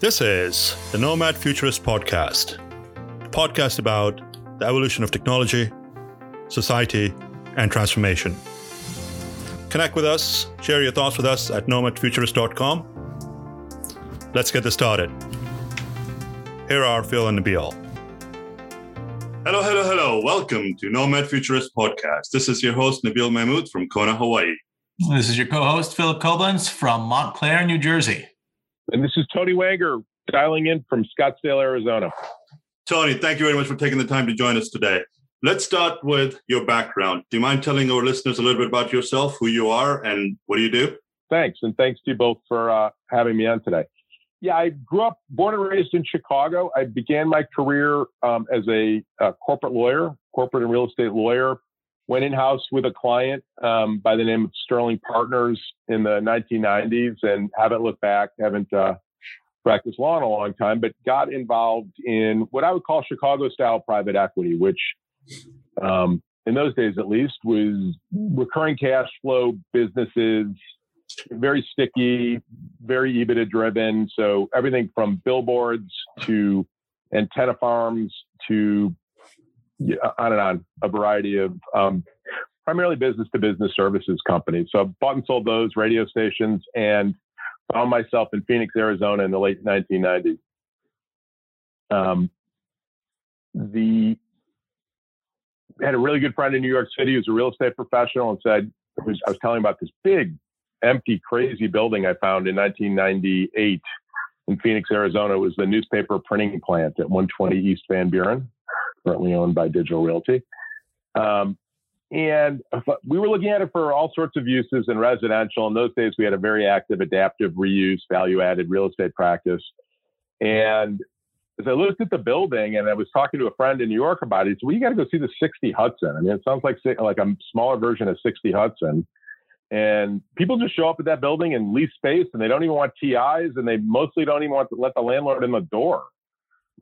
This is the Nomad Futurist Podcast, a podcast about the evolution of technology, society, and transformation. Connect with us, share your thoughts with us at nomadfuturist.com. Let's get this started. Here are Phil and Nabil. Hello, hello, hello. Welcome to Nomad Futurist Podcast. This is your host, Nabil Mahmood from Kona, Hawaii. This is your co host, Philip Koblence from Montclair, New Jersey. And this is Tony Wanger dialing in from Scottsdale, Arizona. Tony, thank you very much for taking the time to join us today. Let's start with your background. Do you mind telling our listeners a little bit about yourself, who you are, and what do you do? Thanks. And thanks to you both for uh, having me on today. Yeah, I grew up, born and raised in Chicago. I began my career um, as a, a, corporate lawyer, corporate and real estate lawyer. Went in house with a client um, by the name of Sterling Partners in the 1990s and haven't looked back, haven't uh, practiced law in a long time, but got involved in what I would call Chicago style private equity, which um, in those days at least was recurring cash flow businesses, very sticky, very EBITDA driven. So everything from billboards to antenna farms to on and on, a variety of um, primarily business to business services companies. So I bought and sold those radio stations and found myself in Phoenix, Arizona in the late 1990s. Um, the had a really good friend in New York City who's a real estate professional and said, was, I was telling about this big, empty, crazy building I found in 1998 in Phoenix, Arizona. It was the newspaper printing plant at 120 East Van Buren, currently owned by Digital Realty. Um, and we were looking at it for all sorts of uses in residential. In those days, we had a very active adaptive reuse, value added real estate practice. And as I looked at the building and I was talking to a friend in New York about it, he said, well, you got to go see the 60 Hudson. I mean, it sounds like, like a smaller version of 60 Hudson. And people just show up at that building and lease space and they don't even want TIs and they mostly don't even want to let the landlord in the door.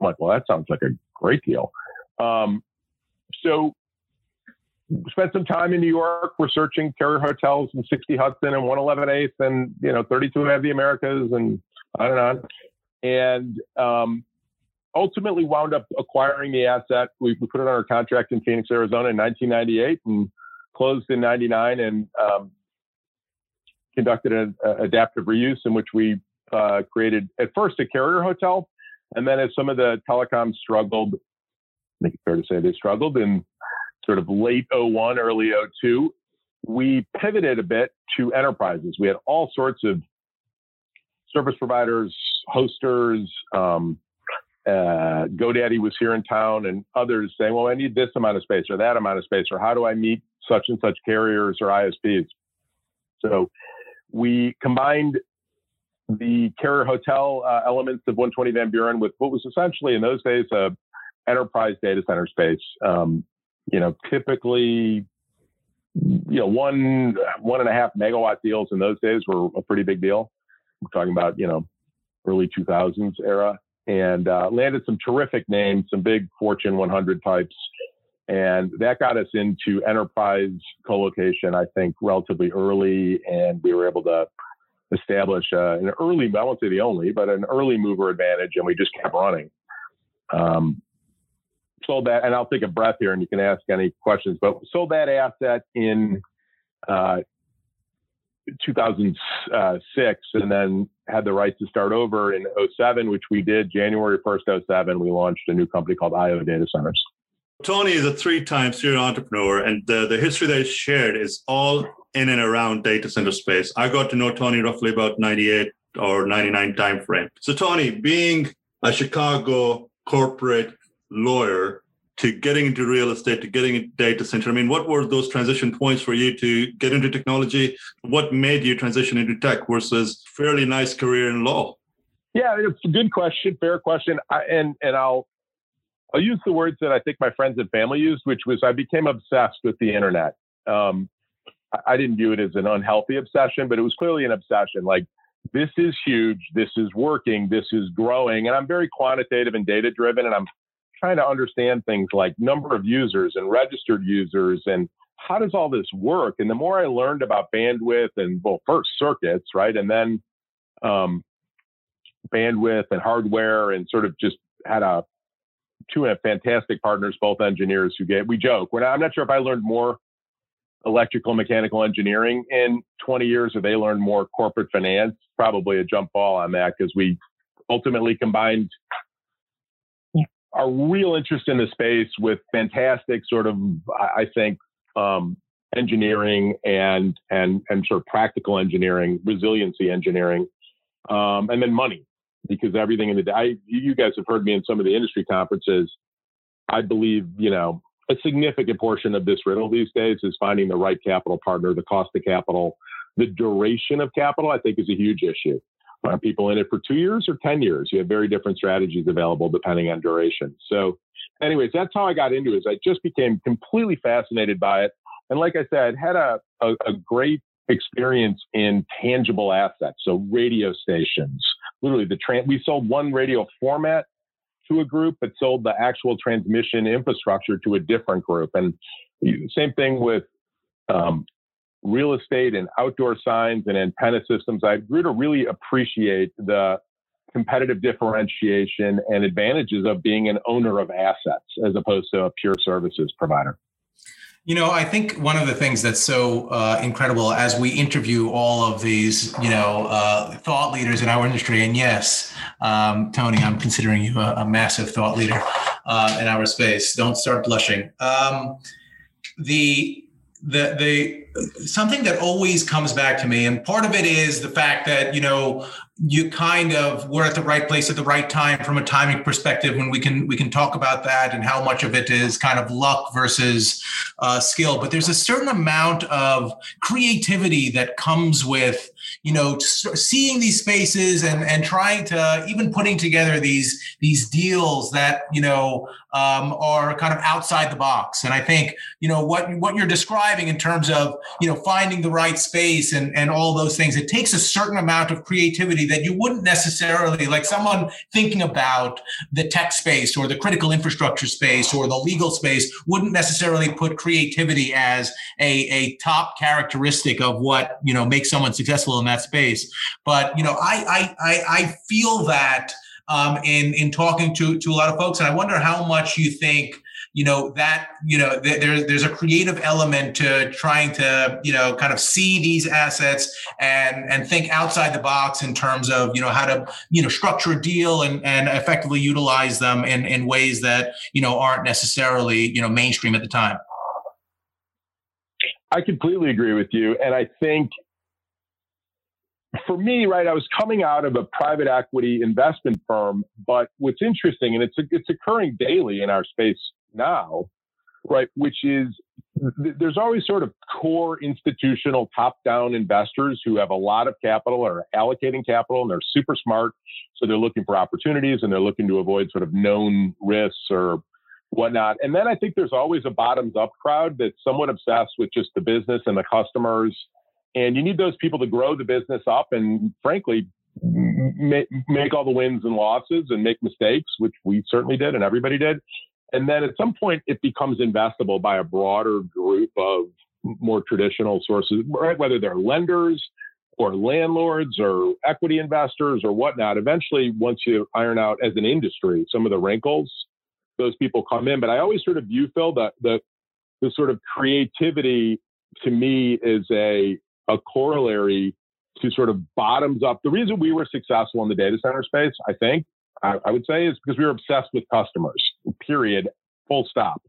I'm like, well, that sounds like a great deal. Um, so spent some time in New York researching carrier hotels in 60 Hudson and 111 8th and, you know, 32 have the Americas and on and on. And um, ultimately wound up acquiring the asset. We, we, put it under contract in Phoenix, Arizona in 1998 and closed in 99 and um, conducted an adaptive reuse in which we uh, created at first a carrier hotel. And then as some of the telecoms struggled, think it's fair to say they struggled in sort of late 01, early 02, we pivoted a bit to enterprises. We had all sorts of service providers, hosters. Um, uh, GoDaddy was here in town, and others saying, "Well, I need this amount of space or that amount of space, or how do I meet such and such carriers or ISPs?" So we combined the carrier hotel uh, elements of 120 Van Buren with what was essentially in those days a enterprise data center space. Um, you know, typically, you know, one, one and a half megawatt deals in those days were a pretty big deal. We're talking about, you know, early 2000s era and uh, landed some terrific names, some big Fortune 100 types. And that got us into enterprise co-location, I think, relatively early. And we were able to establish uh, an early, I won't say the only, but an early mover advantage. And we just kept running. Um, sold that, and I'll take a breath here and you can ask any questions, but sold that asset in uh, 2006 and then had the right to start over in 07, which we did January 1st, 07. We launched a new company called IO Data Centers. Tony is a three time serial entrepreneur, and the, the history that is shared is all in and around data center space. I got to know Tony roughly about 98 or 99 timeframe. So, Tony, being a Chicago corporate lawyer to getting into real estate to getting into data center? I mean, what were those transition points for you to get into technology? What made you transition into tech versus fairly nice career in law? Yeah, it's a good question, fair question, I, and and I'll I'll use the words that I think my friends and family used, which was I became obsessed with the internet. Um, I, I didn't view it as an unhealthy obsession, but it was clearly an obsession. Like this is huge, this is working, this is growing, and I'm very quantitative and data driven, and I'm trying to understand things like number of users and registered users and how does all this work? And the more I learned about bandwidth and well, first circuits, right, and then um, bandwidth and hardware and sort of just had a two fantastic partners, both engineers who get, we joke. Not, I'm not sure if I learned more electrical mechanical engineering in 20 years or they learned more corporate finance. Probably a jump ball on that because we ultimately combined our real interest in the space with fantastic sort of, I think, um, engineering and and and sort of practical engineering, resiliency engineering, um, and then money because everything in the day, you guys have heard me in some of the industry conferences. I believe, you know, a significant portion of this riddle these days is finding the right capital partner, the cost of capital, the duration of capital, I think is a huge issue. Are people in it for two years or 10 years? You have very different strategies available depending on duration. So, anyways, that's how I got into it. I just became completely fascinated by it. And like I said, had a, a, a great experience in tangible assets. So radio stations, literally the trans, we sold one radio format to a group, but sold the actual transmission infrastructure to a different group. And same thing with um, real estate and outdoor signs and antenna systems. I grew to really appreciate the competitive differentiation and advantages of being an owner of assets as opposed to a pure services provider. You know, I think one of the things that's so uh, incredible as we interview all of these, you know, uh, thought leaders in our industry, and yes, um, Tony, I'm considering you a, a massive thought leader uh, in our space. Don't start blushing. Um, the the the something that always comes back to me, and part of it is the fact that you know you kind of we're at the right place at the right time from a timing perspective when we can we can talk about that and how much of it is kind of luck versus uh, skill. But there's a certain amount of creativity that comes with you know seeing these spaces and and trying to even putting together these these deals that you know um, are kind of outside the box. And i think you know what what you're describing in terms of you know finding the right space and and all those things it takes a certain amount of creativity that you wouldn't necessarily like someone thinking about the tech space or the critical infrastructure space or the legal space wouldn't necessarily put creativity as a, a top characteristic of what you know makes someone successful in that space. But you know i i i, feel that um, in in talking to to a lot of folks and i wonder how much you think you know that you know th- there's there's a creative element to trying to you know kind of see these assets and and think outside the box in terms of you know how to you know structure a deal and and effectively utilize them in in ways that you know aren't necessarily you know mainstream at the time. I completely agree with you and I think for me, right, I was coming out of a private equity investment firm, but what's interesting, and it's it's occurring daily in our space now, right, which is th- there's always sort of core institutional top-down investors who have a lot of capital or are allocating capital, and they're super smart, so they're looking for opportunities and they're looking to avoid sort of known risks or whatnot. And then I think there's always a bottoms-up crowd that's somewhat obsessed with just the business and the customers and you need those people to grow the business up and frankly, make, all the wins and losses and make mistakes, which we certainly did and everybody did. And then at some point, it becomes investable by a broader group of more traditional sources, right? Whether they're lenders or landlords or equity investors or whatnot. Eventually, once you iron out as an industry some of the wrinkles, those people come in. But I always sort of view Phil that the the sort of creativity to me is a a corollary to sort of bottoms up. The reason we were successful in the data center space, I think, I, I would say, is because we were obsessed with customers, period, full stop.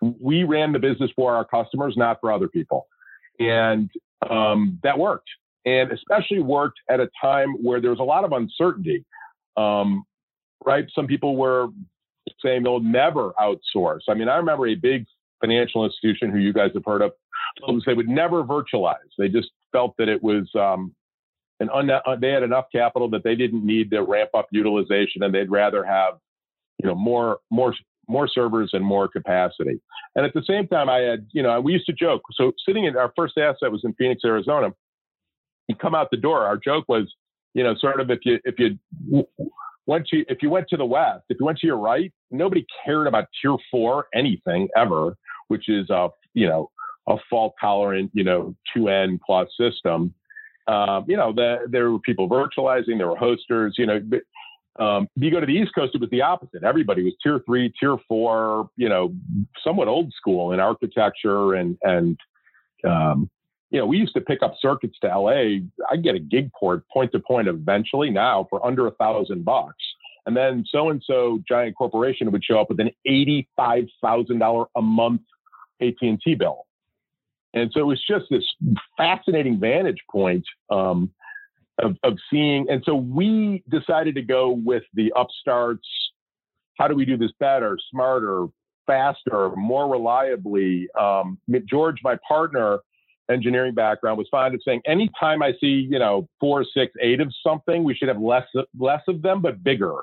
We ran the business for our customers, not for other people. And um, that worked. And especially worked at a time where there was a lot of uncertainty. Um, right? Some people were saying they'll never outsource. I mean, I remember a big financial institution who you guys have heard of they would never virtualize. They just felt that it was um, an un- uh, they had enough capital that they didn't need to ramp up utilization, and they'd rather have you know more more more servers and more capacity. And at the same time, I had you know we used to joke. So sitting in our first asset was in Phoenix, Arizona. You come out the door. Our joke was you know sort of if you if you went to if you went to the west, if you went to your right, nobody cared about tier four anything ever, which is uh you know a fault tolerant, you know, 2N plus system. Um, you know, the, there were people virtualizing, there were hosters, you know, but, um, you go to the East Coast, it was the opposite. Everybody was tier three, tier four, you know, somewhat old school in architecture and, and, um, you know, we used to pick up circuits to LA. I get a gig port point to point eventually now for under a thousand bucks. And then so and so giant corporation would show up with an eighty-five thousand dollar a month AT&T bill. And so it was just this fascinating vantage point um, of, of seeing. And so we decided to go with the upstarts. How do we do this better, smarter, faster, more reliably? Um, George, my partner, engineering background, was fond of saying, anytime I see, you know, four, six, eight of something, we should have less less of them, but bigger.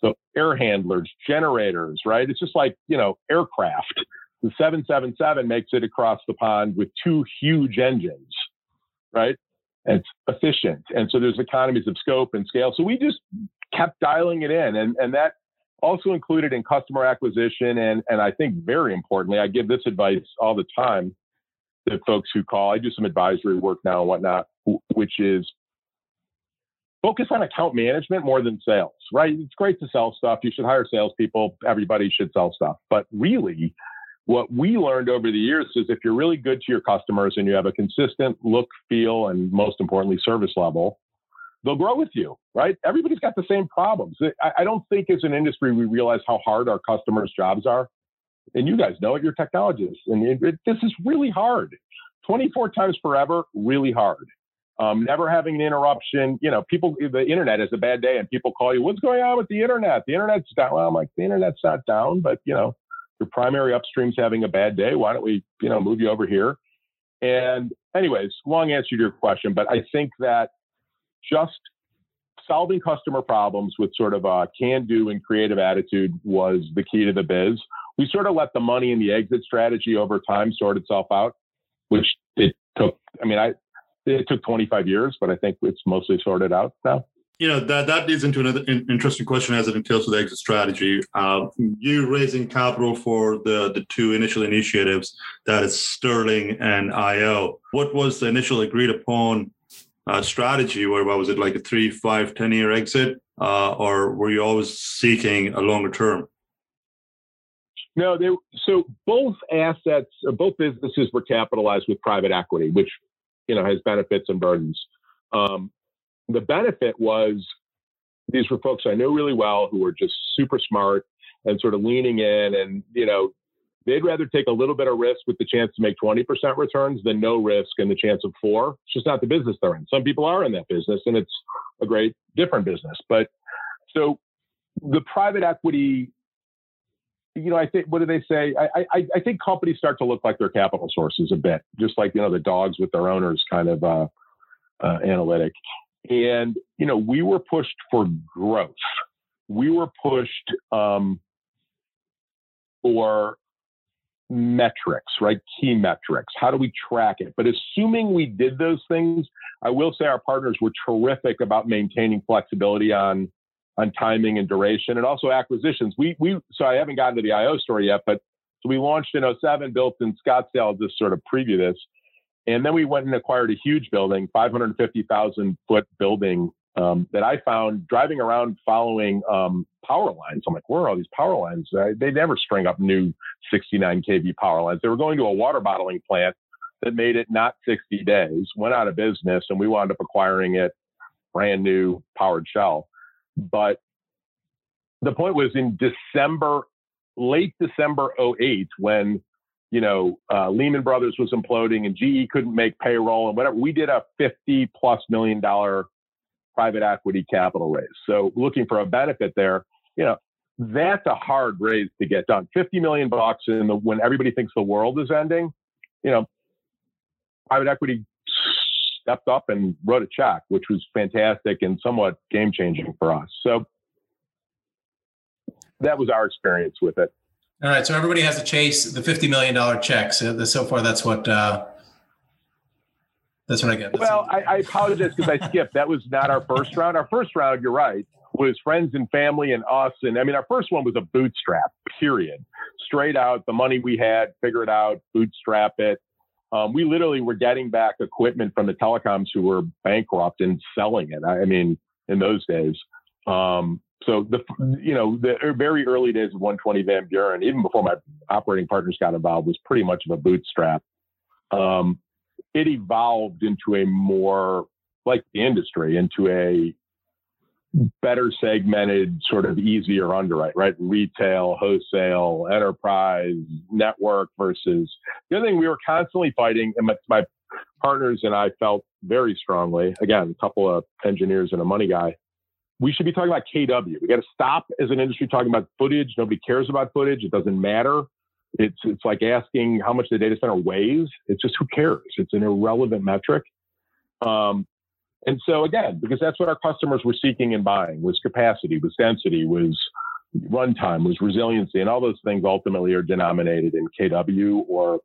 So air handlers, generators, right? It's just like, you know, aircraft. The 777 makes it across the pond with two huge engines, right? And it's efficient. And so there's economies of scope and scale. So we just kept dialing it in. And, and that also included in customer acquisition. And, and I think very importantly, I give this advice all the time to folks who call. I do some advisory work now and whatnot, which is focus on account management more than sales, right? It's great to sell stuff. You should hire salespeople. Everybody should sell stuff. But really, what we learned over the years is if you're really good to your customers and you have a consistent look, feel, and most importantly, service level, they'll grow with you, right? Everybody's got the same problems. I don't think as an industry we realize how hard our customers' jobs are. And you guys know it, you're technologists. And it, it, this is really hard. 24 times forever, really hard um, never having an interruption. You know, people, the internet is a bad day and people call you, what's going on with the internet? The internet's down. Well, I'm like, the internet's not down, but you know, your primary upstream's having a bad day. Why don't we, you know, move you over here? And anyways, long answer to your question, but I think that just solving customer problems with sort of a can do and creative attitude was the key to the biz. We sort of let the money and the exit strategy over time sort itself out, which it took. I mean, I, it took 25 years, but I think it's mostly sorted out now. You know that that leads into another interesting question as it entails with the exit strategy. Uh, you raising capital for the the two initial initiatives, that is Sterling and IO. What was the initial agreed upon uh, strategy? Where was it like a three, five, ten year exit, uh, or were you always seeking a longer term? No, they, so both assets, both businesses were capitalized with private equity, which you know has benefits and burdens. Um, the benefit was these were folks I knew really well who were just super smart and sort of leaning in, and you know they'd rather take a little bit of risk with the chance to make 20% returns than no risk and the chance of four. It's just not the business they're in. Some people are in that business, and it's a great different business. But so the private equity you know, I think what do they say? I, I, I think companies start to look like their capital sources a bit, just like you know the dogs with their owners kind of uh, uh, analytic. And you know, we were pushed for growth. We were pushed um, for metrics, right? Key metrics. How do we track it? But assuming we did those things, I will say our partners were terrific about maintaining flexibility on on timing and duration and also acquisitions. We, we, so I haven't gotten to the IO story yet, but so we launched in 07, built in Scottsdale, just sort of preview this. And then we went and acquired a huge building, 550,000 foot building um, that I found driving around following um, power lines. I'm like, where are all these power lines? They never string up new 69 kV power lines. They were going to a water bottling plant that made it not 60 days, went out of business, and we wound up acquiring it brand new powered shell. But the point was in December, late December 08, when you know uh, Lehman Brothers was imploding and GE couldn't make payroll and whatever. We did a 50 plus million dollar private equity capital raise. So looking for a benefit there, you know, that's a hard raise to get done. 50 million bucks in the when everybody thinks the world is ending, you know, private equity stepped up and wrote a check, which was fantastic and somewhat game changing for us. So that was our experience with it. All right, so everybody has to chase the fifty million dollar check. So, so far, that's what uh, that's what I get. That's well, I, I apologize because I skipped. That was not our first round. Our first round, you're right, was friends and family and us. And I mean, our first one was a bootstrap. Period. Straight out, the money we had, figure it out, bootstrap it. Um, we literally were getting back equipment from the telecoms who were bankrupt and selling it. I, I mean, in those days. Um, so the you know the very early days of 120 Van Buren, even before my operating partners got involved, was pretty much of a bootstrap. Um, it evolved into a more like the industry into a better segmented, sort of easier underwrite, right? Retail, wholesale, enterprise, network versus the other thing we were constantly fighting, and my, my partners and I felt very strongly. Again, a couple of engineers and a money guy. We should be talking about KW. We got to stop as an industry talking about footage. Nobody cares about footage. It doesn't matter. It's it's like asking how much the data center weighs. It's just who cares. It's an irrelevant metric. Um, and so again, because that's what our customers were seeking and buying was capacity, was density, was runtime, was resiliency, and all those things ultimately are denominated in KW or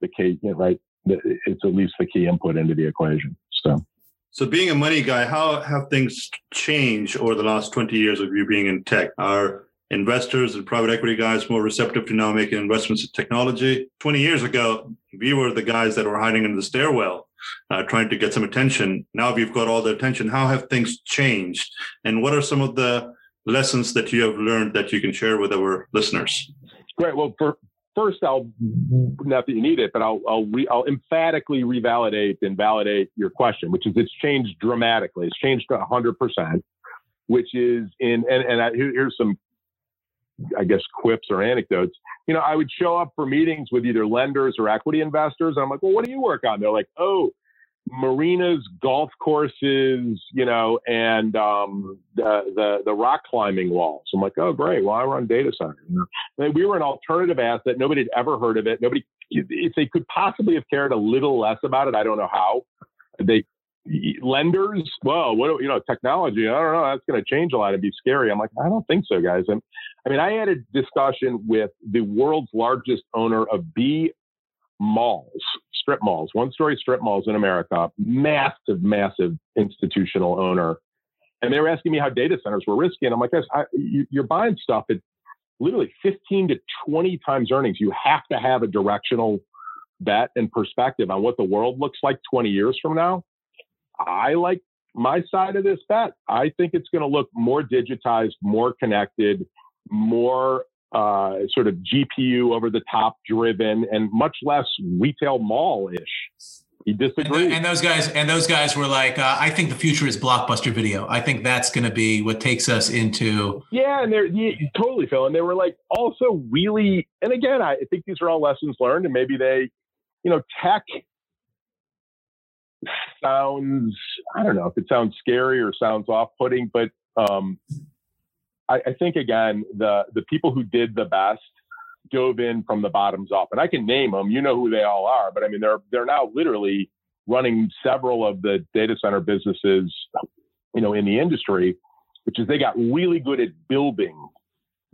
the K, right? It's at least the key input into the equation. So. So, being a money guy, how have things changed over the last 20 years of you being in tech? Are investors and private equity guys more receptive to now making investments in technology? 20 years ago, we were the guys that were hiding in the stairwell uh, trying to get some attention. Now we've got all the attention. How have things changed? And what are some of the lessons that you have learned that you can share with our listeners? Great. Well, for, first, I'll not that you need it, but I'll I'll, re, I'll emphatically revalidate and validate your question, which is it's changed dramatically. It's changed to 100 percent, which is in and and I, here's some I guess quips or anecdotes. You know, I would show up for meetings with either lenders or equity investors. And I'm like, well, what do you work on? They're like, oh, marinas, golf courses, you know, and um, the, the, the rock climbing walls. I'm like, oh, great. Well, I run data center. Know? We were an alternative asset. Nobody had ever heard of it. Nobody, if they could possibly have cared a little less about it, I don't know how. They lenders, well, what you know, technology. I don't know. That's going to change a lot and be scary. I'm like, I don't think so, guys. And I mean, I had a discussion with the world's largest owner of B malls, strip malls, one-story strip malls in America, massive, massive institutional owner. And they were asking me how data centers were risky, and I'm like, guys, I, you, you're buying stuff at literally 15 to 20 times earnings. You have to have a directional bet and perspective on what the world looks like 20 years from now I like my side of this bet. I think it's going to look more digitized, more connected, more uh, sort of GPU over the top driven, and much less retail mall ish. He disagrees. And, and, those guys, and those guys were like, uh, I think the future is blockbuster video. I think that's going to be what takes us into. Yeah, and they're yeah, totally, Phil. And they were like, also really, and again, I think these are all lessons learned, and maybe they, you know, tech sounds I don't know if it sounds scary or sounds off putting, but um, I, I, think again the the people who did the best dove in from the bottoms up, and I can name them. You know who they all are, but I mean they're they're now literally running several of the data center businesses, you know, in the industry, which is they got really good at building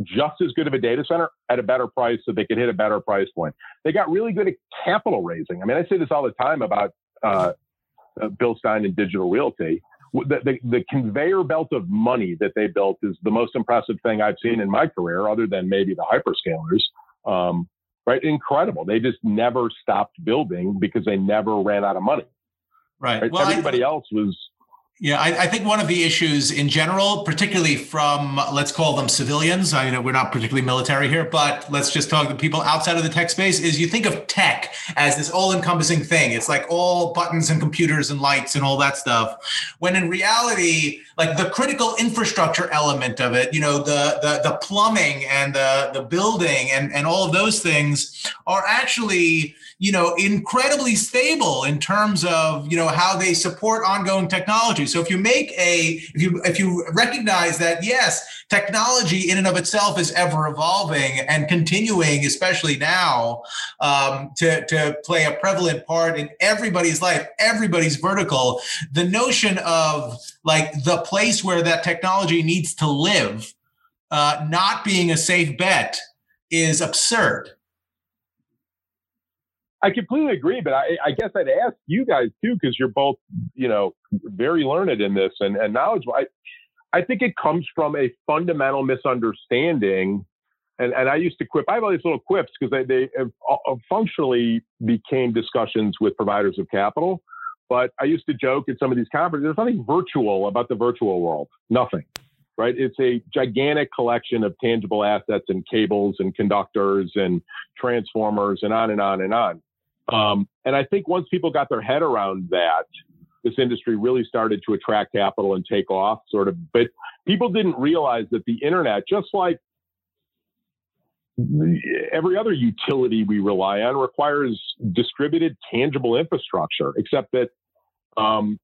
just as good of a data center at a better price so they could hit a better price point. They got really good at capital raising. I mean, I say this all the time about uh, uh, Bill Stein and Digital Realty. The, the, the, conveyor belt of money that they built is the most impressive thing I've seen in my career, other than maybe the hyperscalers. Um, right? Incredible. They just never stopped building because they never ran out of money. Right. right? Well, Everybody I, else was yeah, I, I, think one of the issues in general, particularly from let's call them civilians. I know we're not particularly military here, but let's just talk to people outside of the tech space. Is you think of tech as this all-encompassing thing. It's like all buttons and computers and lights and all that stuff. When in reality, like the critical infrastructure element of it, you know, the the, the plumbing and the the building and and all of those things are actually you know incredibly stable in terms of you know how they support ongoing technology. So if you make a if you if you recognize that yes technology in and of itself is ever evolving and continuing especially now um, to to play a prevalent part in everybody's life everybody's vertical the notion of like the place where that technology needs to live uh, not being a safe bet is absurd I completely agree, but I, I, guess I'd ask you guys too, because you're both, you know, very learned in this and, and knowledgeable. I, I think it comes from a fundamental misunderstanding and, and I used to quip. I have all these little quips because they, they have, uh, functionally became discussions with providers of capital. But I used to joke at some of these conferences, there's nothing virtual about the virtual world. Nothing, right? It's a gigantic collection of tangible assets and cables and conductors and transformers and on and on and on. Um, and I think once people got their head around that, this industry really started to attract capital and take off sort of but people didn't realize that the internet just like every other utility we rely on requires distributed tangible infrastructure except that um,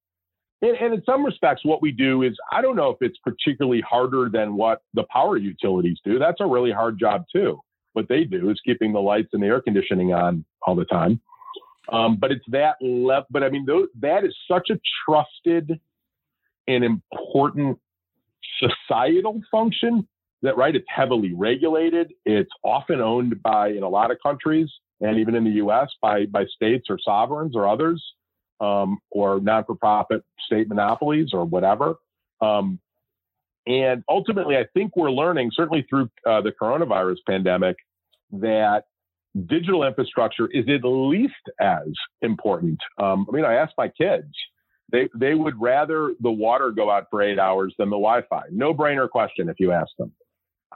and, and, in some respects what we do is i don't know if it's particularly harder than what the power utilities do that's a really hard job too what they do is keeping the lights and the air conditioning on all the time um, but it's that left. But I mean, those, that is such a trusted and important societal function that right. It's heavily regulated. It's often owned by in a lot of countries and even in the U.S. by by states or sovereigns or others um, or non-for-profit state monopolies or whatever. Um, and ultimately, I think we're learning, certainly through uh, the coronavirus pandemic, that digital infrastructure is at least as important. Um, I mean, I asked my kids, they, they would rather the water go out for eight hours than the Wi Fi. No brainer question if you ask them.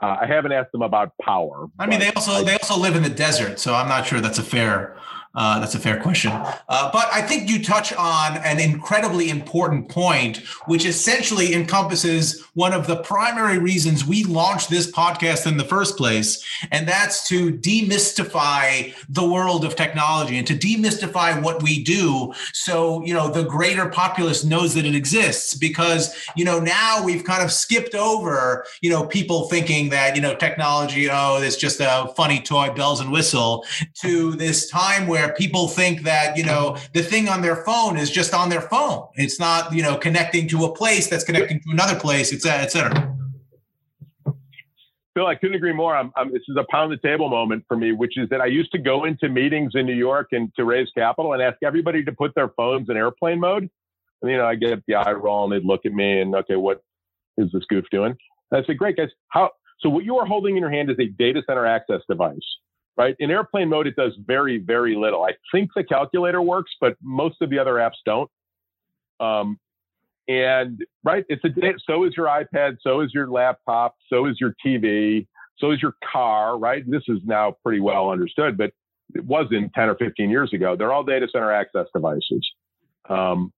Uh, I haven't asked them about power. I mean, they also I, they also live in the desert, so I'm not sure that's a fair uh, that's a fair question. Uh, but I think you touch on an incredibly important point, which essentially encompasses one of the primary reasons we launched this podcast in the first place. And that's to demystify the world of technology and to demystify what we do. So, you know, the greater populace knows that it exists because, you know, now we've kind of skipped over, you know, people thinking that, you know, technology, oh, it's just a funny toy, bells and whistle, to this time where where people think that you know the thing on their phone is just on their phone. It's not you know connecting to a place that's connecting to another place, et cetera, et cetera. Phil, I couldn't agree more. I'm, I'm, this is a pound the table moment for me, which is that I used to go into meetings in New York and to raise capital and ask everybody to put their phones in airplane mode. And you know, I get the eye roll and they'd look at me and okay, what is this goof doing? And I said, great guys, how? So what you are holding in your hand is a data center access device right? In airplane mode, it does very, very little. I think the calculator works, but most of the other apps don't. Um, and right, it's a so is your iPad, so is your laptop, so is your TV, so is your car, right? This is now pretty well understood, but it wasn't 10 or 15 years ago. They're all data center access devices. Um,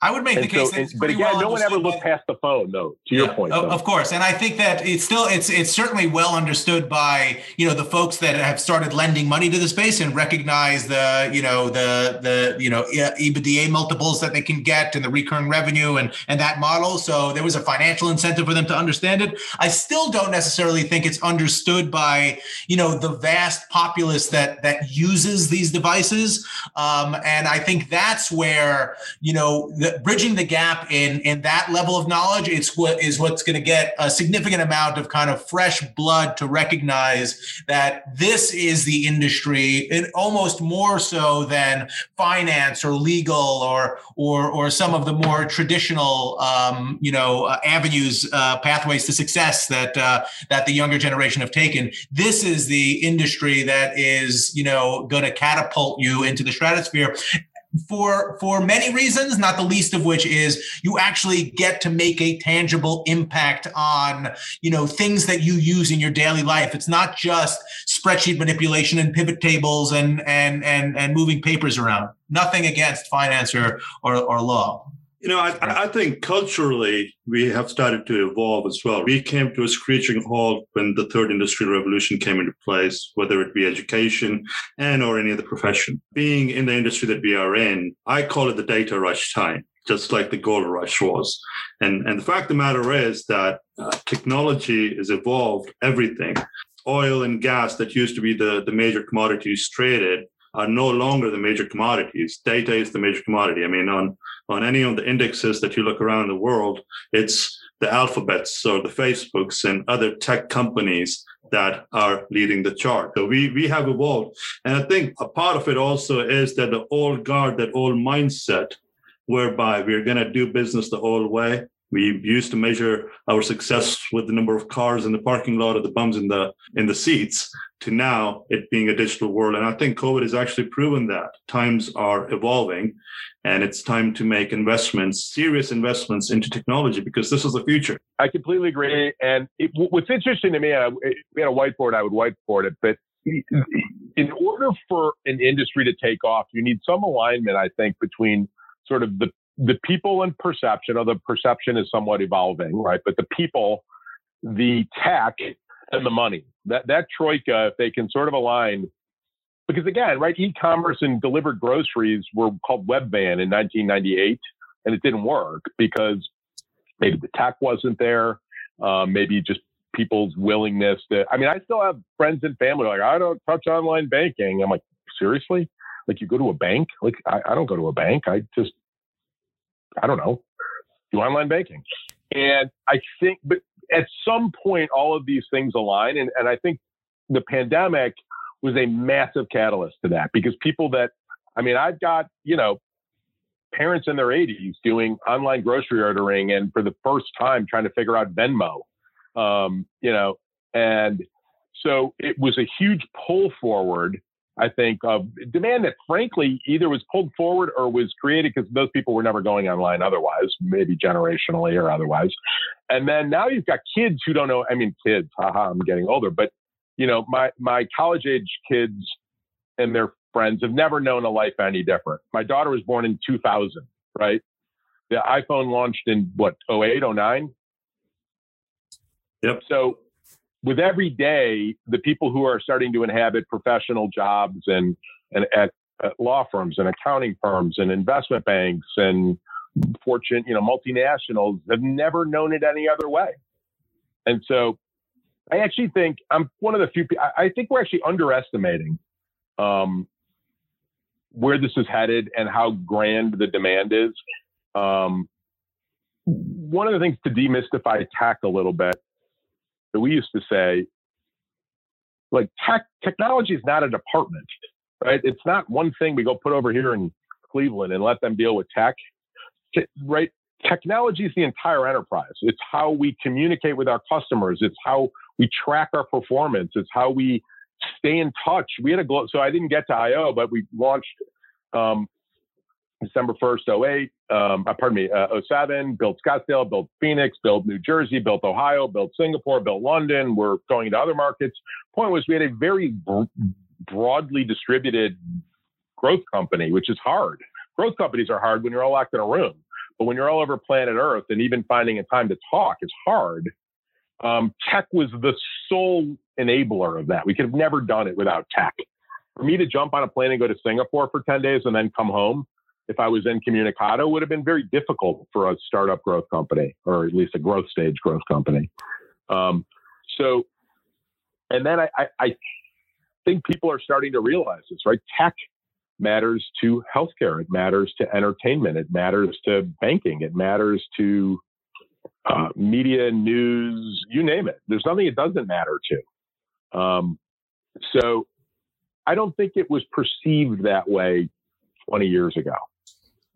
I would make and the case, so, and, but again, well no one ever looked past the phone, though. To yeah, your point, of, of, course, and I think that it's still it's it's certainly well understood by you know the folks that have started lending money to the space and recognize the you know the the you know EBITDA multiples that they can get and the recurring revenue and and that model. So there was a financial incentive for them to understand it. I still don't necessarily think it's understood by you know the vast populace that that uses these devices, um, and I think that's where you know. The, the, bridging the gap in in that level of knowledge it's what is what's going to get a significant amount of kind of fresh blood to recognize that this is the industry and almost more so than finance or legal or or or some of the more traditional um, you know uh, avenues uh, pathways to success that uh, that the younger generation have taken. This is the industry that is you know going to catapult you into the stratosphere for for many reasons not the least of which is you actually get to make a tangible impact on you know things that you use in your daily life. It's not just spreadsheet manipulation and pivot tables and and and and moving papers around. Nothing against finance or or, or law you know, I, I, think culturally we have started to evolve as well. We came to a screeching halt when the third industrial revolution came into place, whether it be education and or any other profession. Being in the industry that we are in, I call it the data rush time, just like the gold rush was. And and the fact of the matter is that uh, technology has evolved everything. Oil and gas that used to be the, the major commodities traded are no longer the major commodities. Data is the major commodity. I mean, on on any of the indexes that you look around the world, it's the alphabets or the Facebooks and other tech companies that are leading the chart. So we we have evolved. And I think a part of it also is that the old guard, that old mindset, whereby we're gonna do business the old way, We used to measure our success with the number of cars in the parking lot or the bums in the in the seats to now it being a digital world. And I think COVID has actually proven that times are evolving and it's time to make investments, serious investments into technology because this is the future. I completely agree. And it, what's interesting to me, I, we had a whiteboard, I would whiteboard it, but in order for an industry to take off, you need some alignment, I think, between sort of the the people and perception, although perception is somewhat evolving, right? But the people, the tech, and the money. That that troika, if they can sort of align, because again, right, e-commerce and delivered groceries were called Webvan in 1998, and it didn't work because maybe the tech wasn't there, um, maybe just people's willingness to. I mean, I still have friends and family like I don't touch online banking. I'm like, seriously? Like you go to a bank? Like I, I don't go to a bank. I just I don't know, do online banking. And I think, but at some point, all of these things align. And, and I think the pandemic was a massive catalyst to that because people that, I mean, I've got, you know, parents in their 80s doing online grocery ordering and for the first time trying to figure out Venmo, um, you know, and so it was a huge pull forward I think, of demand that frankly either was pulled forward or was created because those people were never going online otherwise, maybe generationally or otherwise. And then now you've got kids who don't know. I mean, kids, haha, I'm getting older, but you know, my my college age kids and their friends have never known a life any different. My daughter was born in 2000, right? The iPhone launched in what 08, 09. Yep. So with every day, the people who are starting to inhabit professional jobs and, and at, at law firms and accounting firms and investment banks and fortune, you know, multinationals have never known it any other way. And so I actually think I'm one of the few, I think we're actually underestimating um, where this is headed and how grand the demand is. Um, one of the things to demystify tech a little bit we used to say, like tech technology is not a department, right? It's not one thing we go put over here in Cleveland and let them deal with tech, right? Technology is the entire enterprise. It's how we communicate with our customers. It's how we track our performance. It's how we stay in touch. We had a glow. So I didn't get to IO, but we launched um, December 1st, 08, um, uh, pardon me, uh, 07, built Scottsdale, built Phoenix, built New Jersey, built Ohio, built Singapore, built London. We're going into other markets. Point was, we had a very broadly distributed growth company, which is hard. Growth companies are hard when you're all locked in a room, but when you're all over planet Earth and even finding a time to talk is hard. Um, tech was the sole enabler of that. We could have never done it without tech. For me to jump on a plane and go to Singapore for 10 days and then come home if I was incommunicado, would have been very difficult for a startup growth company, or at least a growth stage growth company. Um, so, and then I, I, I think people are starting to realize this, right? Tech matters to healthcare. It matters to entertainment. It matters to banking. It matters to uh, media, news, you name it. There's nothing it doesn't matter to. Um, so I don't think it was perceived that way 20 years ago.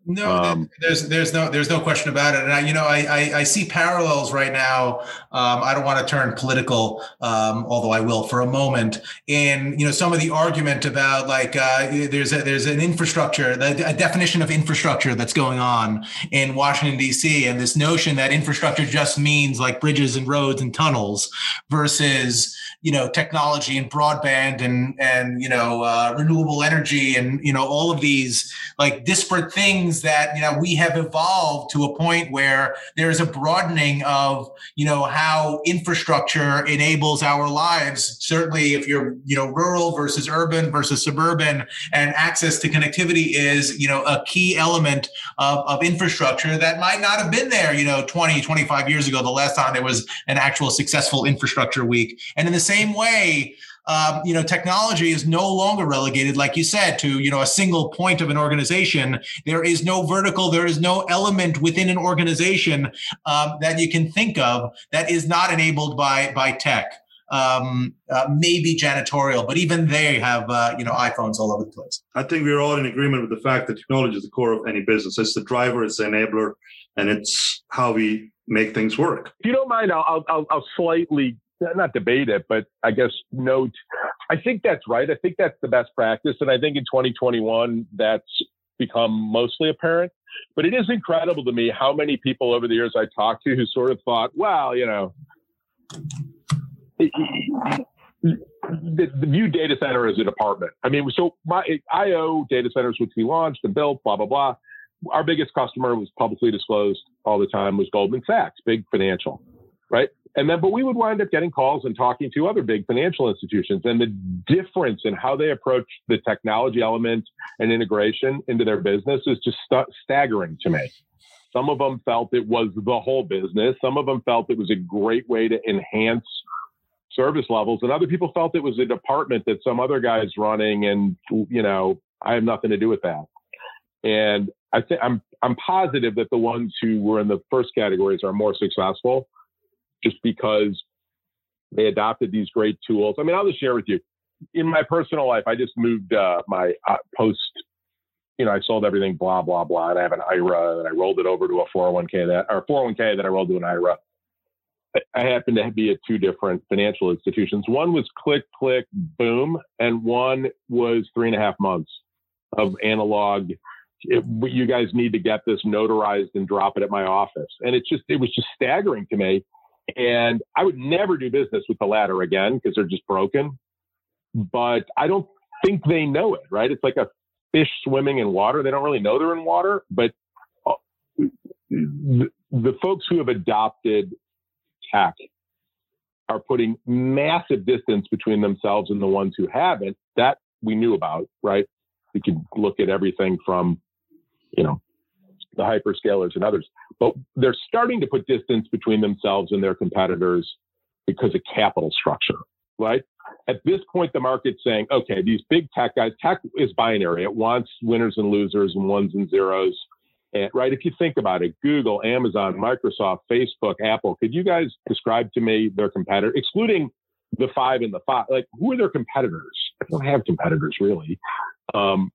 No, um, there's there's no there's no question about it, and I, you know I, I, I see parallels right now. Um, I don't want to turn political, um, although I will for a moment. In you know some of the argument about like uh, there's a, there's an infrastructure, a definition of infrastructure that's going on in Washington D.C. and this notion that infrastructure just means like bridges and roads and tunnels versus you know technology and broadband and and you know uh, renewable energy and you know all of these like disparate things that you know we have evolved to a point where there is a broadening of you know how infrastructure enables our lives. Certainly if you're you know rural versus urban versus suburban and access to connectivity is you know a key element of, of infrastructure that might not have been there you know 20 25 years ago the last time there was an actual successful infrastructure week. And in the same same way, um, you know, technology is no longer relegated, like you said, to you know a single point of an organization. There is no vertical, there is no element within an organization um, that you can think of that is not enabled by by tech. Um, uh, maybe janitorial, but even they have uh, you know iPhones all over the place. I think we're all in agreement with the fact that technology is the core of any business. It's the driver, it's the enabler, and it's how we make things work. If you don't mind, I'll, I'll, I'll slightly Uh, not debate it, but I guess note. I think that's right. I think that's the best practice, and I think in 2021 that's become mostly apparent. But it is incredible to me how many people over the years I talked to who sort of thought, well, you know, the, the view data center as a department. I mean, so my IO data centers, which we launched and built, blah, blah, blah. Our biggest customer was publicly disclosed all the time was Goldman Sachs, big financial, right? And then, but we would wind up getting calls and talking to other big financial institutions. And the difference in how they approach the technology element and integration into their business is just st- staggering to me. Some of them felt it was the whole business. Some of them felt it was a great way to enhance service levels. And other people felt it was a department that some other guy's running. And, you know, I have nothing to do with that. And I think I'm, I'm positive that the ones who were in the first categories are more successful just because they adopted these great tools. I mean, I'll just share with you. In my personal life, I just moved uh, my uh, post. You know, I sold everything, blah blah blah, and I have an IRA, and I rolled it over to a 401k that or 401k that I rolled to an IRA. I happened to be at two different financial institutions. One was click, click, boom, and one was three and a half months of analog. You guys need to get this notarized and drop it at my office. And it's just, it was just staggering to me and I would never do business with the latter again because they're just broken. But I don't think they know it, right? It's like a fish swimming in water. They don't really know they're in water, but uh, the, the folks who have adopted tech are putting massive distance between themselves and the ones who haven't. That we knew about, right? We could look at everything from, you know, the hyperscalers and others. But they're starting to put distance between themselves and their competitors because of capital structure, right? At this point, the market's saying, okay, these big tech guys, tech is binary. It wants winners and losers and ones and zeros. And, right? If you think about it, Google, Amazon, Microsoft, Facebook, Apple, could you guys describe to me their competitor, excluding the five and the five? Like, who are their competitors? I don't have competitors really. Um,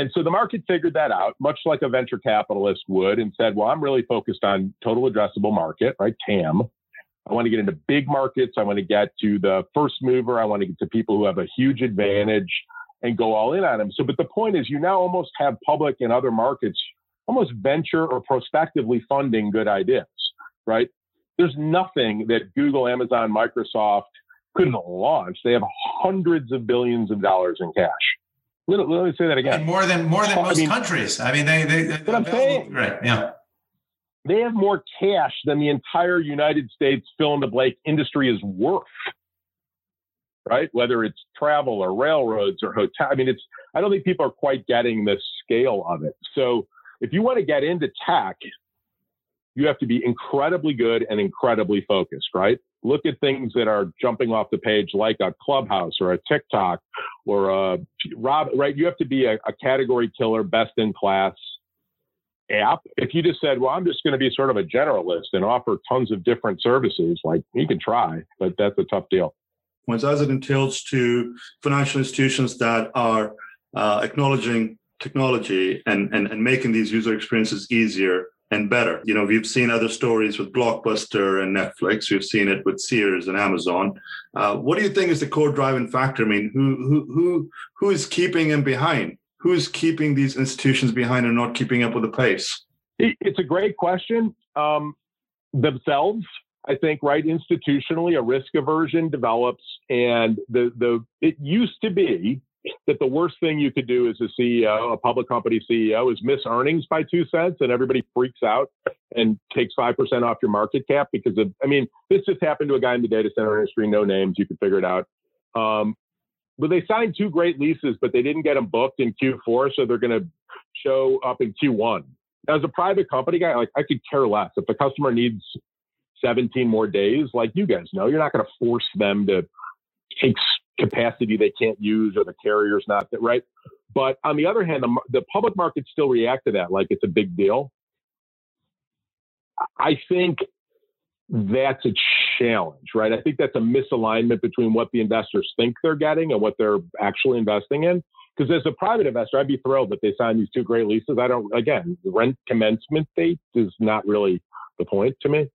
and so the market figured that out, much like a venture capitalist would, and said, well, I'm really focused on total addressable market, right? TAM. I want to get into big markets. I want to get to the first mover. I want to get to people who have a huge advantage and go all in on them. So, but the point is, you now almost have public and other markets almost venture or prospectively funding good ideas, right? There's nothing that Google, Amazon, Microsoft couldn't launch. They have hundreds of billions of dollars in cash. Let, let me say that again. And more than more than most I mean, countries. I mean, they they. What I'm saying, right? Yeah. They have more cash than the entire United States fill in the blank industry is worth. Right? Whether it's travel or railroads or hotel. I mean, it's. I don't think people are quite getting the scale of it. So if you want to get into tech, you have to be incredibly good and incredibly focused, right? Look at things that are jumping off the page like a Clubhouse or a TikTok or a Rob, right? You have to be a, a category killer, best in class app. If you just said, well, I'm just going to be sort of a generalist and offer tons of different services, like you can try, but that's a tough deal. As it entails to financial institutions that are uh, acknowledging technology and, and, and making these user experiences easier and better. You know, we've seen other stories with Blockbuster and Netflix. We've seen it with Sears and Amazon. Uh, what do you think is the core driving factor? I mean, who who who who is keeping them behind? Who is keeping these institutions behind and not keeping up with the pace? It's a great question. Um, themselves, I think, right? Institutionally, a risk aversion develops, and the the it used to be that the worst thing you could do as a CEO, a public company CEO, is miss earnings by two cents and everybody freaks out and takes 5% off your market cap because of, I mean, this just happened to a guy in the data center industry, no names, you can figure it out. Um, but they signed two great leases, but they didn't get them booked in Q4, so they're going to show up in Q1. As a private company guy, like I could care less. If the customer needs 17 more days, like you guys know, you're not going to force them to take capacity they can't use or the carrier's not that right. But on the other hand, the, the public markets still react to that like it's a big deal. I think that's a challenge, right? I think that's a misalignment between what the investors think they're getting and what they're actually investing in. Because as a private investor, I'd be thrilled that they signed these two great leases. I don't, again, the rent commencement date is not really the point to me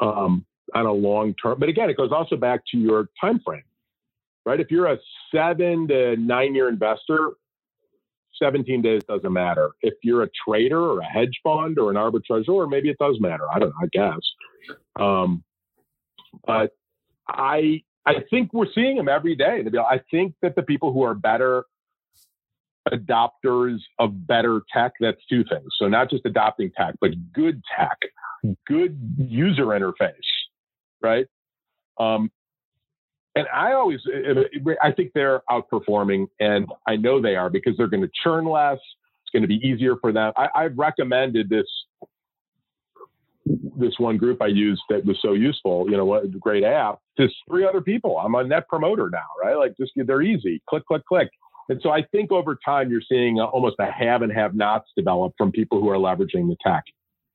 um, on a long term. But again, it goes also back to your time frame, right? If you're a seven to nine year investor, 17 days doesn't matter. If you're a trader or a hedge fund or an arbitrageur, maybe it does matter. I don't know, I guess. Um, but I I think we're seeing them every day. I think that the people who are better adopters of better tech, that's two things. So not just adopting tech, but good tech, good user interface, right? Um, and I always, I think they're outperforming, and I know they are because they're going to churn less. It's going to be easier for them. I, have recommended this this one group I used that was so useful. You know, what a great app. Just three other people. I'm a net promoter now, right? Like, just they're easy. Click, click, click. And so I think over time you're seeing uh, almost a have and have nots develop from people who are leveraging the tech.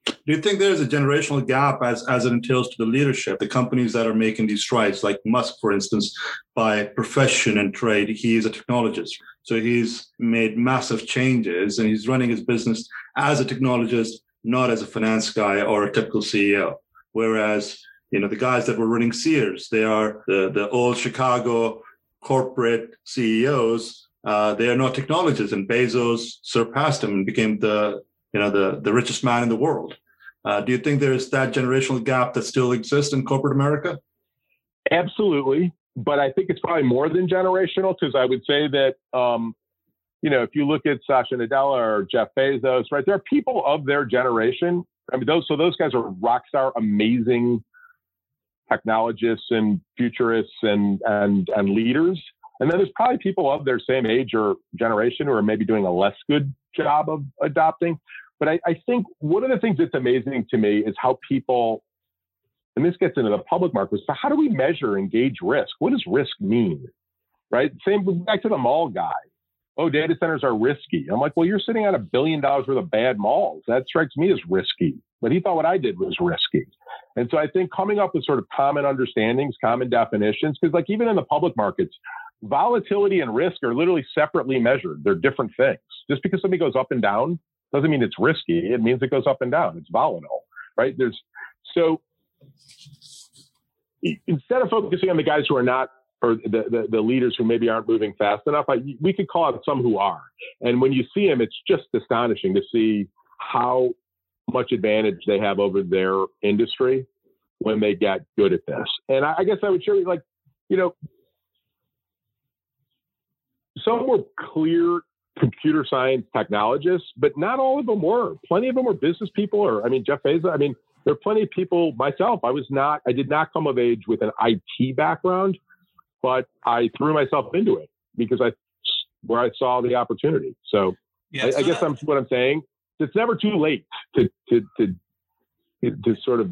Do you think there's a generational gap as, as it entails to the leadership? The companies that are making these strides, like Musk, for instance, by profession and trade, he is a technologist. So he's made massive changes and he's running his business as a technologist, not as a finance guy or a typical CEO. Whereas, you know, the guys that were running Sears, they are the, the old Chicago corporate CEOs. Uh, they are not technologists, and Bezos surpassed him and became the you know the the richest man in the world. Uh, do you think there's that generational gap that still exists in corporate America? Absolutely, but I think it's probably more than generational because I would say that um, you know if you look at Satya Nadella or Jeff Bezos, right, there are people of their generation. I mean, those so those guys are rock star, amazing technologists and futurists and and and leaders. And then there's probably people of their same age or generation who are maybe doing a less good job of adopting. But I, I think one of the things that's amazing to me is how people, and this gets into the public markets, so how do we measure and gauge risk? What does risk mean? Right? Same back to the mall guy. Oh, data centers are risky. I'm like, well, you're sitting on a billion dollars worth of bad malls. That strikes me as risky. But he thought what I did was risky. And so I think coming up with sort of common understandings, common definitions, because like even in the public markets, volatility and risk are literally separately measured. They're different things. Just because something goes up and down doesn't mean it's risky. It means it goes up and down. It's volatile, right? There's so instead of focusing on the guys who are not or the, the, the, leaders who maybe aren't moving fast enough, I, we could call out some who are. And when you see them, it's just astonishing to see how much advantage they have over their industry when they get good at this. And I, I guess I would share, like, you know, some were clear computer science technologists, but not all of them were. Plenty of them were business people, or I mean, Jeff Bezos. I mean, there are plenty of people. Myself, I was not. I did not come of age with an IT background, but I threw myself into it because I where I saw the opportunity. So, yeah, I, I guess that, I'm what I'm saying. It's never too late to to to to sort of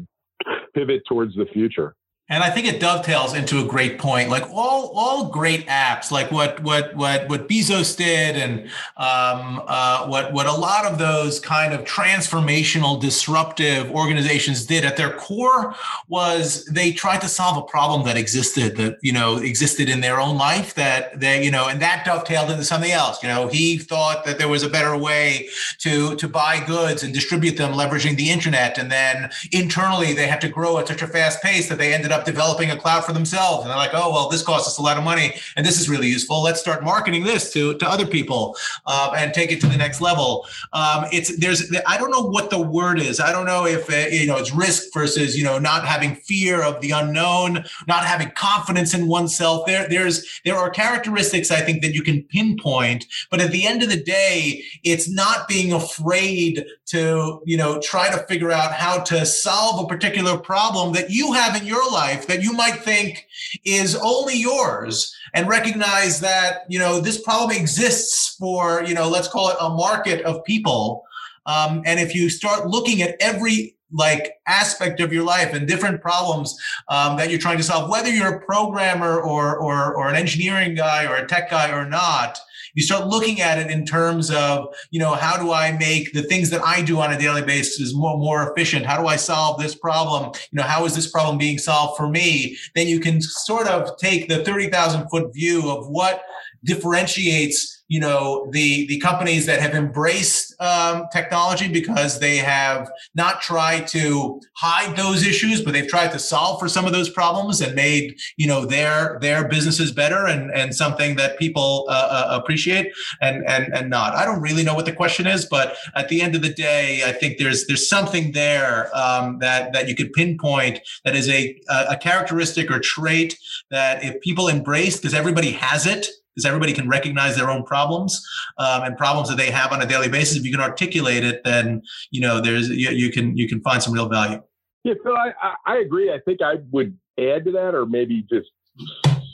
pivot towards the future. And I think it dovetails into a great point. Like all all great apps, like what what what what Bezos did, and um, uh, what what a lot of those kind of transformational, disruptive organizations did at their core was they tried to solve a problem that existed that you know existed in their own life that they you know, and that dovetailed into something else. You know, he thought that there was a better way to to buy goods and distribute them leveraging the internet, and then internally they had to grow at such a fast pace that they ended up up developing a cloud for themselves. And they're like, oh, well, this costs us a lot of money and this is really useful. Let's start marketing this to, to other people uh, and take it to the next level. Um, it's there's, I don't know what the word is. I don't know if, uh, you know, it's risk versus, you know, not having fear of the unknown, not having confidence in oneself. There, there's, there are characteristics I think that you can pinpoint, but at the end of the day, it's not being afraid to, you know, try to figure out how to solve a particular problem that you have in your life that you might think is only yours and recognize that you know this problem exists for you know let's call it a market of people. Um, and if you start looking at every like aspect of your life and different problems um, that you're trying to solve whether you're a programmer or, or or an engineering guy or a tech guy or not you start looking at it in terms of, you know, how do I make the things that I do on a daily basis more, more efficient? How do I solve this problem? You know, how is this problem being solved for me? Then you can sort of take the 30,000 foot view of what differentiates you know the the companies that have embraced um, technology because they have not tried to hide those issues but they've tried to solve for some of those problems and made you know their their businesses better and and something that people uh, uh, appreciate and and and not. I don't really know what the question is but at the end of the day i think there's there's something there um, that that you could pinpoint that is a a characteristic or trait that if people embrace because everybody has it everybody can recognize their own problems um, and problems that they have on a daily basis. If you can articulate it, then you know there's you, you can you can find some real value. Yeah, Phil, I, I agree. I think I would add to that, or maybe just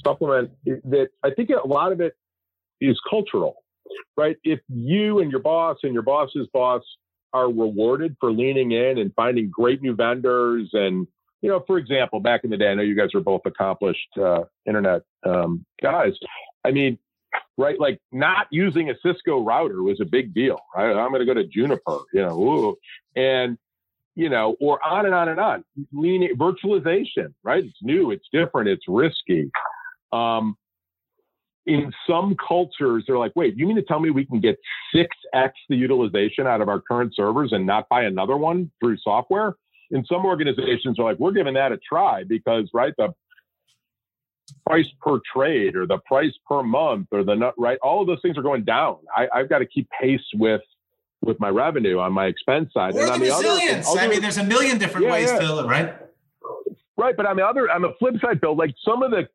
supplement that. I think a lot of it is cultural, right? If you and your boss and your boss's boss are rewarded for leaning in and finding great new vendors and you know, for example, back in the day, I know you guys are both accomplished uh, internet um, guys. I mean, right? Like not using a Cisco router was a big deal, right? I'm going to go to Juniper, you know, ooh. and you know, or on and on and on. Leaning virtualization, right? It's new, it's different, it's risky. Um, in some cultures, they're like, wait, you mean to tell me we can get 6x the utilization out of our current servers and not buy another one through software? In some organizations are like, we're giving that a try because, right, the price per trade or the price per month or the right? All of those things are going down. I, have got to keep pace with with my revenue on my expense side. Or and on the resilience other, i mean there's a million different yeah, ways yeah. to right? Right but on the other on the flip side bill like some of the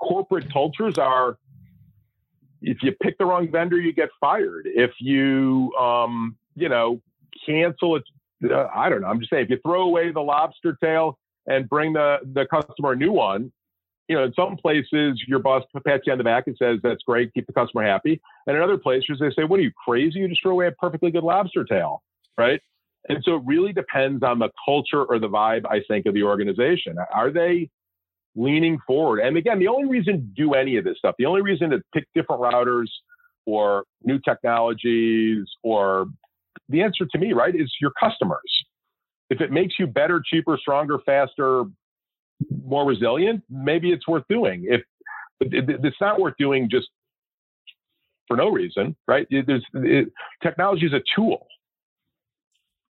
corporate cultures are if you pick the wrong vendor you get fired. If you um you know cancel it uh, i don't know. I'm just saying if you throw away the lobster tail and bring the the customer a new one you know, in some places your boss pats you on the back and says, that's great, keep the customer happy. And in other places they say, what are you crazy? You just throw away a perfectly good lobster tail, right? And so it really depends on the culture or the vibe, I think, of the organization. Are they leaning forward? And again, the only reason to do any of this stuff, the only reason to pick different routers or new technologies or the answer to me, right, is your customers. If it makes you better, cheaper, stronger, faster, more resilient, maybe it's worth doing. If it's not worth doing just for no reason, right? It, it, technology is a tool.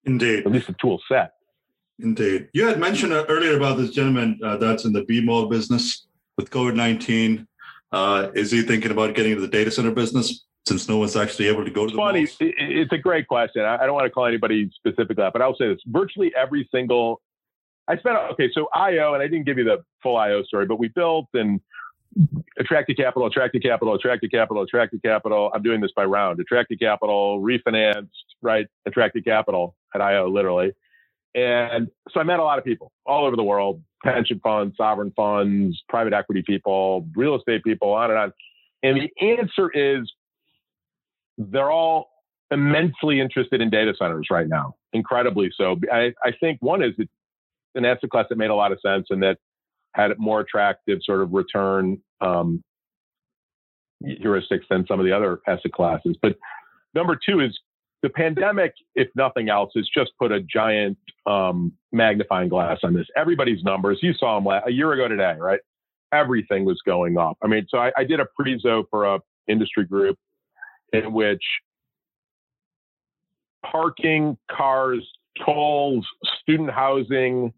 Indeed. At least a tool set. Indeed. You had mentioned earlier about this gentleman uh, that's in the BMO business with COVID 19. Uh, is he thinking about getting into the data center business since no one's actually able to go to the funny. Malls? It's a great question. I don't want to call anybody specific that, but I'll say this: virtually every single I spent okay, so IO, and I didn't give you the full IO story, but we built and attracted capital, attracted capital, attracted capital, attracted capital. I'm doing this by round. Attracted capital, refinanced, right? Attracted capital at IO, literally. And so I met a lot of people all over the world pension funds, sovereign funds, private equity people, real estate people, on and on. And the answer is they're all immensely interested in data centers right now, incredibly so. I, I think one is an asset class that made a lot of sense and that had more attractive sort of return um, heuristics than some of the other asset classes. But number two is the pandemic, if nothing else, has just put a giant um, magnifying glass on this. Everybody's numbers, you saw them a year ago today, right? Everything was going up. I mean, so I, I did a prezo for a industry group in which parking, cars, tolls, student housing,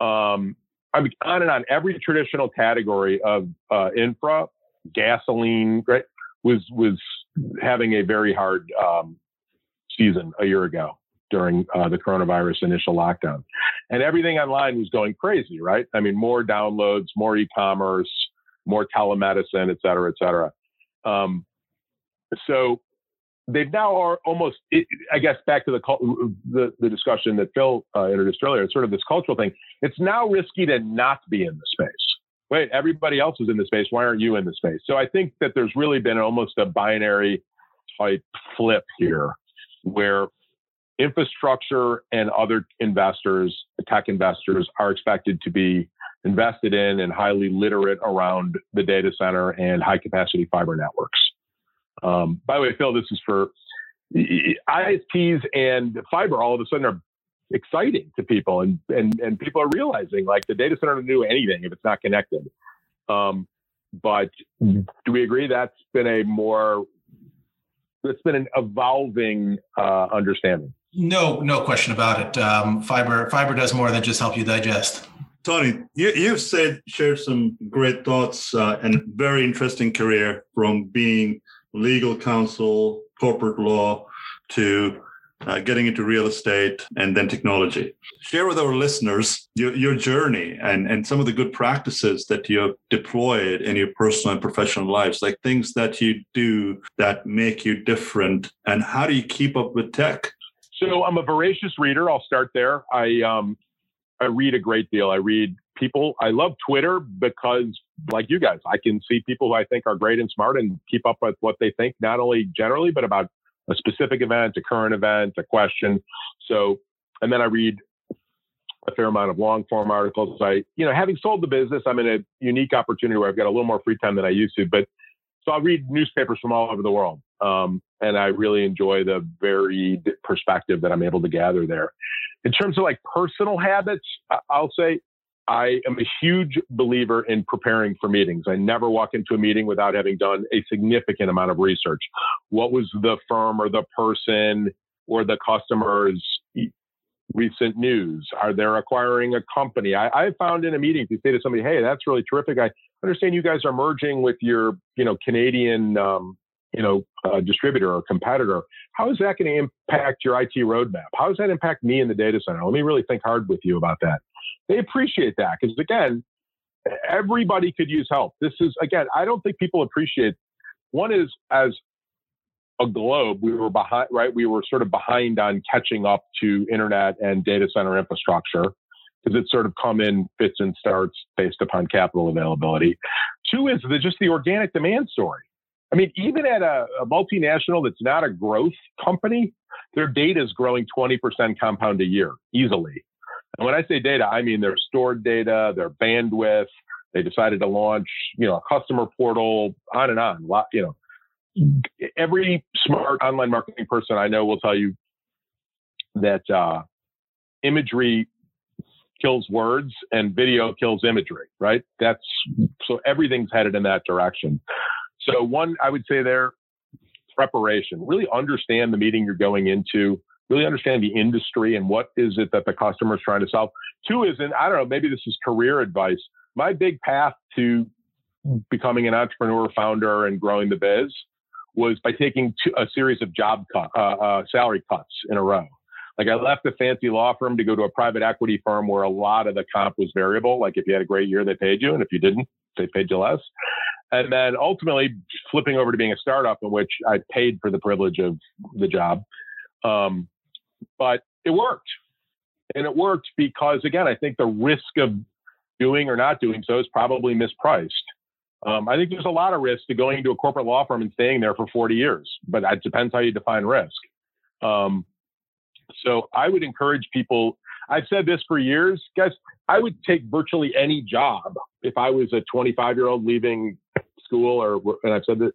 um, I mean, on and on. Every traditional category of uh, infra, gasoline, right, was was having a very hard um, season a year ago during uh, the coronavirus initial lockdown, and everything online was going crazy, right? I mean, more downloads, more e-commerce, more telemedicine, et cetera, et cetera. Um, so they've now are almost, I guess, back to the the, the discussion that Phil uh, introduced earlier. It's sort of this cultural thing. It's now risky to not be in the space. Wait, everybody else is in the space. Why aren't you in the space? So I think that there's really been almost a binary type flip here, where infrastructure and other investors, tech investors, are expected to be invested in and highly literate around the data center and high capacity fiber networks. Um, by the way, Phil, this is for ISPs and fiber. All of a sudden, are exciting to people, and and and people are realizing like the data center doesn't do anything if it's not connected. Um, but do we agree that's been a more it's been an evolving uh, understanding? No, no question about it. Um, fiber fiber does more than just help you digest. Tony, you, you've said shared some great thoughts uh, and very interesting career from being legal counsel, corporate law, to uh, getting into real estate and then technology. Share with our listeners your, your journey and, and some of the good practices that you have deployed in your personal and professional lives, like things that you do that make you different. And how do you keep up with tech? So I'm a voracious reader. I'll start there. I um, I read a great deal. I read people. I love Twitter because, like you guys, I can see people who I think are great and smart and keep up with what they think, not only generally, but about a specific event, a current event, a question. So, and then I read a fair amount of long form articles. I, you know, having sold the business, I'm in a unique opportunity where I've got a little more free time than I used to. But so I read newspapers from all over the world. Um, and I really enjoy the varied perspective that I'm able to gather there. In terms of like personal habits, I'll say I am a huge believer in preparing for meetings. I never walk into a meeting without having done a significant amount of research. What was the firm or the person or the customer's recent news? Are they acquiring a company? I, I found in a meeting, if you say to somebody, "Hey, that's really terrific," I understand you guys are merging with your, you know, Canadian, um, you know, uh, distributor or competitor. How is that going to impact your IT roadmap? How does that impact me in the data center? Let me really think hard with you about that they appreciate that because again, everybody could use help. This is again, I don't think people appreciate. One is as a globe, we were behind, right? We were sort of behind on catching up to internet and data center infrastructure because it's sort of come in fits and starts based upon capital availability. Two is the, just the organic demand story. I mean, even at a, a multinational that's not a growth company, their data is growing 20% compound a year easily. And when I say data, I mean their stored data, their bandwidth. They decided to launch, you know, a customer portal, on and on. You know, every smart online marketing person I know will tell you that uh, imagery kills words and video kills imagery, right? That's so everything's headed in that direction. So one, I would say there, preparation. Really understand the meeting you're going into really understand the industry and what is it that the customer is trying to solve. Two is, and I don't know, maybe this is career advice. My big path to becoming an entrepreneur, founder, and growing the biz was by taking a series of job cut, uh, uh, salary cuts in a row. Like I left a fancy law firm to go to a private equity firm where a lot of the comp was variable. Like if you had a great year, they paid you, and if you didn't, they paid you less. And then ultimately flipping over to being a startup in which I paid for the privilege of the job. Um, but it worked. And it worked because, again, I think the risk of doing or not doing so is probably mispriced. Um, I think there's a lot of risk to going into a corporate law firm and staying there for 40 years, but it depends how you define risk. Um, so I would encourage people. I've said this for years, guys. I would take virtually any job if I was a 25 year old leaving school, or and I've said that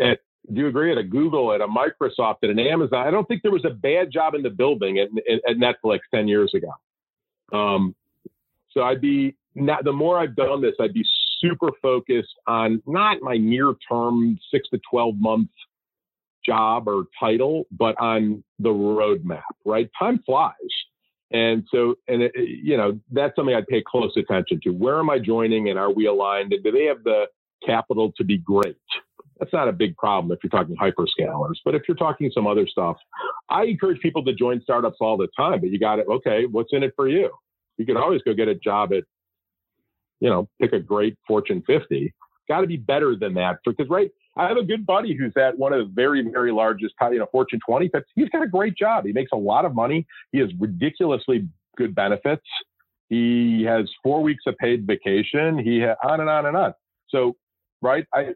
at do you agree at a Google, at a Microsoft, at an Amazon? I don't think there was a bad job in the building at, at Netflix 10 years ago. Um, so I'd be not, the more I've done this, I'd be super focused on not my near term six to 12 month job or title, but on the roadmap, right? Time flies. And so, and it, you know, that's something I'd pay close attention to. Where am I joining and are we aligned? And do they have the capital to be great? That's not a big problem if you're talking hyperscalers. But if you're talking some other stuff, I encourage people to join startups all the time. But you got it. Okay, what's in it for you? You can always go get a job at, you know, pick a great Fortune 50. Got to be better than that because right. I have a good buddy who's at one of the very, very largest, you know, Fortune 20. But he's got a great job. He makes a lot of money. He has ridiculously good benefits. He has four weeks of paid vacation. He ha- on and on and on. So, right, I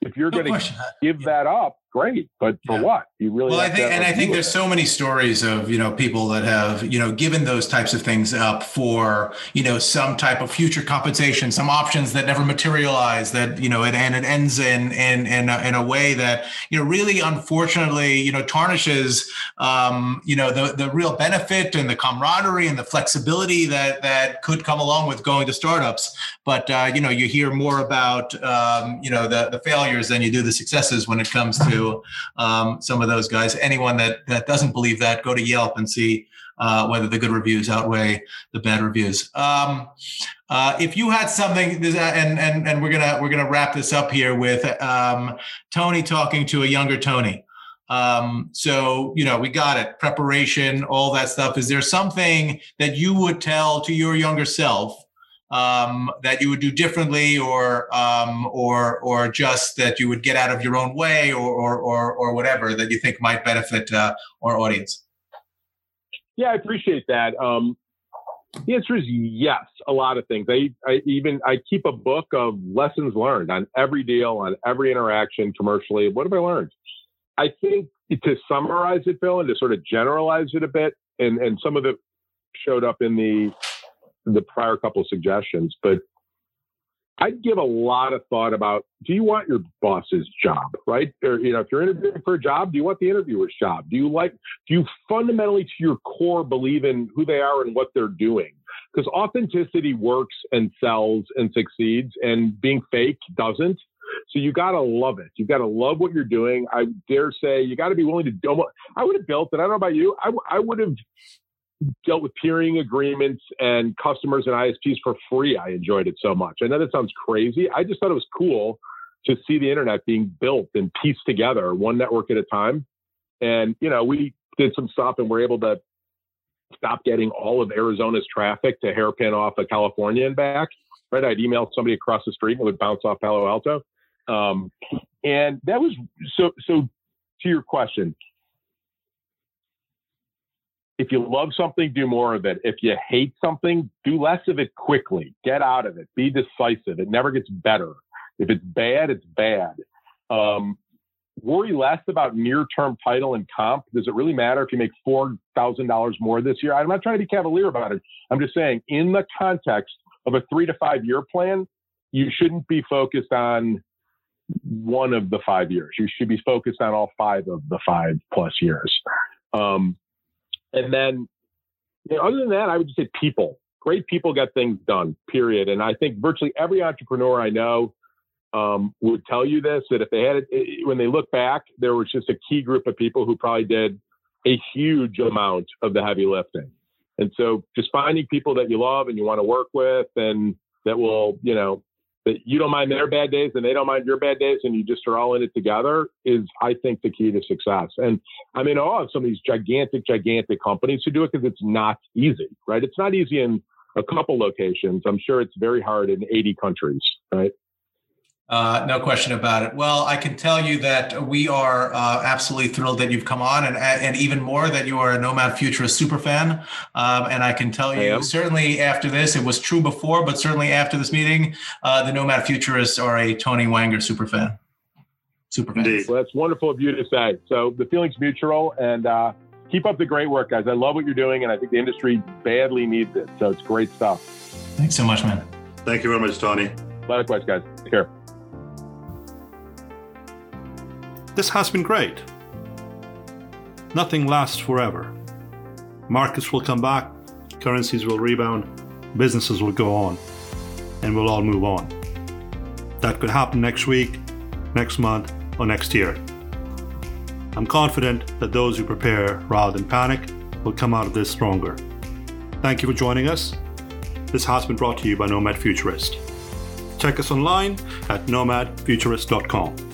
if you're no going to give that up, great, but for Yeah. what? You really Well, I think, and I think there's so many stories of you know people that have you know given those types of things up for you know some type of future compensation, some options that never materialize. That you know, it, and it ends in in in a, in a way that you know really, unfortunately, you know, tarnishes um, you know the the real benefit and the camaraderie and the flexibility that that could come along with going to startups. But uh, you know, you hear more about um, you know the the failures than you do the successes when it comes to um, some of those guys. Anyone that that doesn't believe that, go to Yelp and see uh, whether the good reviews outweigh the bad reviews. Um, uh, if you had something, and and and we're gonna we're gonna wrap this up here with um, Tony talking to a younger Tony. Um, so you know we got it, preparation, all that stuff. Is there something that you would tell to your younger self? Um, that you would do differently, or um, or or just that you would get out of your own way, or or or, or whatever that you think might benefit uh, our audience? Yeah, I appreciate that. Um, the answer is yes, a lot of things. I, I even I keep a book of lessons learned on every deal, on every interaction commercially. What have I learned? I think to summarize it, Bill, and to sort of generalize it a bit, and and some of it showed up in the the prior couple of suggestions, but I'd give a lot of thought about do you want your boss's job, right? Or, you know, if you're interviewing for a job, do you want the interviewer's job? Do you like, do you fundamentally to your core believe in who they are and what they're doing? Because authenticity works and sells and succeeds, and being fake doesn't. So you got to love it. You got to love what you're doing. I dare say you got to be willing to. I would have built it. I don't know about you. I, I would have dealt with peering agreements and customers and ISPs for free. I enjoyed it so much. I know that sounds crazy. I just thought it was cool to see the internet being built and pieced together one network at a time. And, you know, we did some stuff and we're able to stop getting all of Arizona's traffic to hairpin off of California and back. Right. I'd email somebody across the street and it would bounce off Palo Alto. Um, and that was so, so to your question, if you love something, do more of it. If you hate something, do less of it quickly. Get out of it. Be decisive. It never gets better. If it's bad, it's bad. Um, worry less about near-term title and comp. Does it really matter if you make four thousand dollars more this year? I'm not trying to be cavalier about it. I'm just saying, in the context of a three to five year plan, you shouldn't be focused on one of the five years. You should be focused on all five of the five plus years. Um, and then, you know, other than that, I would just say people. Great people get things done. Period. And I think virtually every entrepreneur I know um, would tell you this: that if they had it, when they look back, there was just a key group of people who probably did a huge amount of the heavy lifting. And so, just finding people that you love and you want to work with, and that will, you know, that you don't mind their bad days and they don't mind your bad days, and you just are all in it together, is I think the key to success. And I mean, awe of some of these gigantic, gigantic companies who do it because it's not easy, right? It's not easy in a couple locations. I'm sure it's very hard in 80 countries, right? Uh, no question about it. Well, I can tell you that we are uh, absolutely thrilled that you've come on, and and even more that you are a Nomad Futurist super fan. Um, and I can tell you, certainly after this, it was true before, but certainly after this meeting, uh, the Nomad Futurists are a Tony Wanger super fan. Super fan. Indeed. Well, that's wonderful of you to say. So the feeling's mutual, and uh, keep up the great work, guys. I love what you're doing, and I think the industry badly needs it. So it's great stuff. Thanks so much, man. Thank you very much, Tony. Likewise, guys. Take care. This has been great. Nothing lasts forever. Markets will come back, currencies will rebound, businesses will go on, and we'll all move on. That could happen next week, next month, or next year. I'm confident that those who prepare rather than panic will come out of this stronger. Thank you for joining us. This has been brought to you by Nomad Futurist. Check us online at nomadfuturist.com.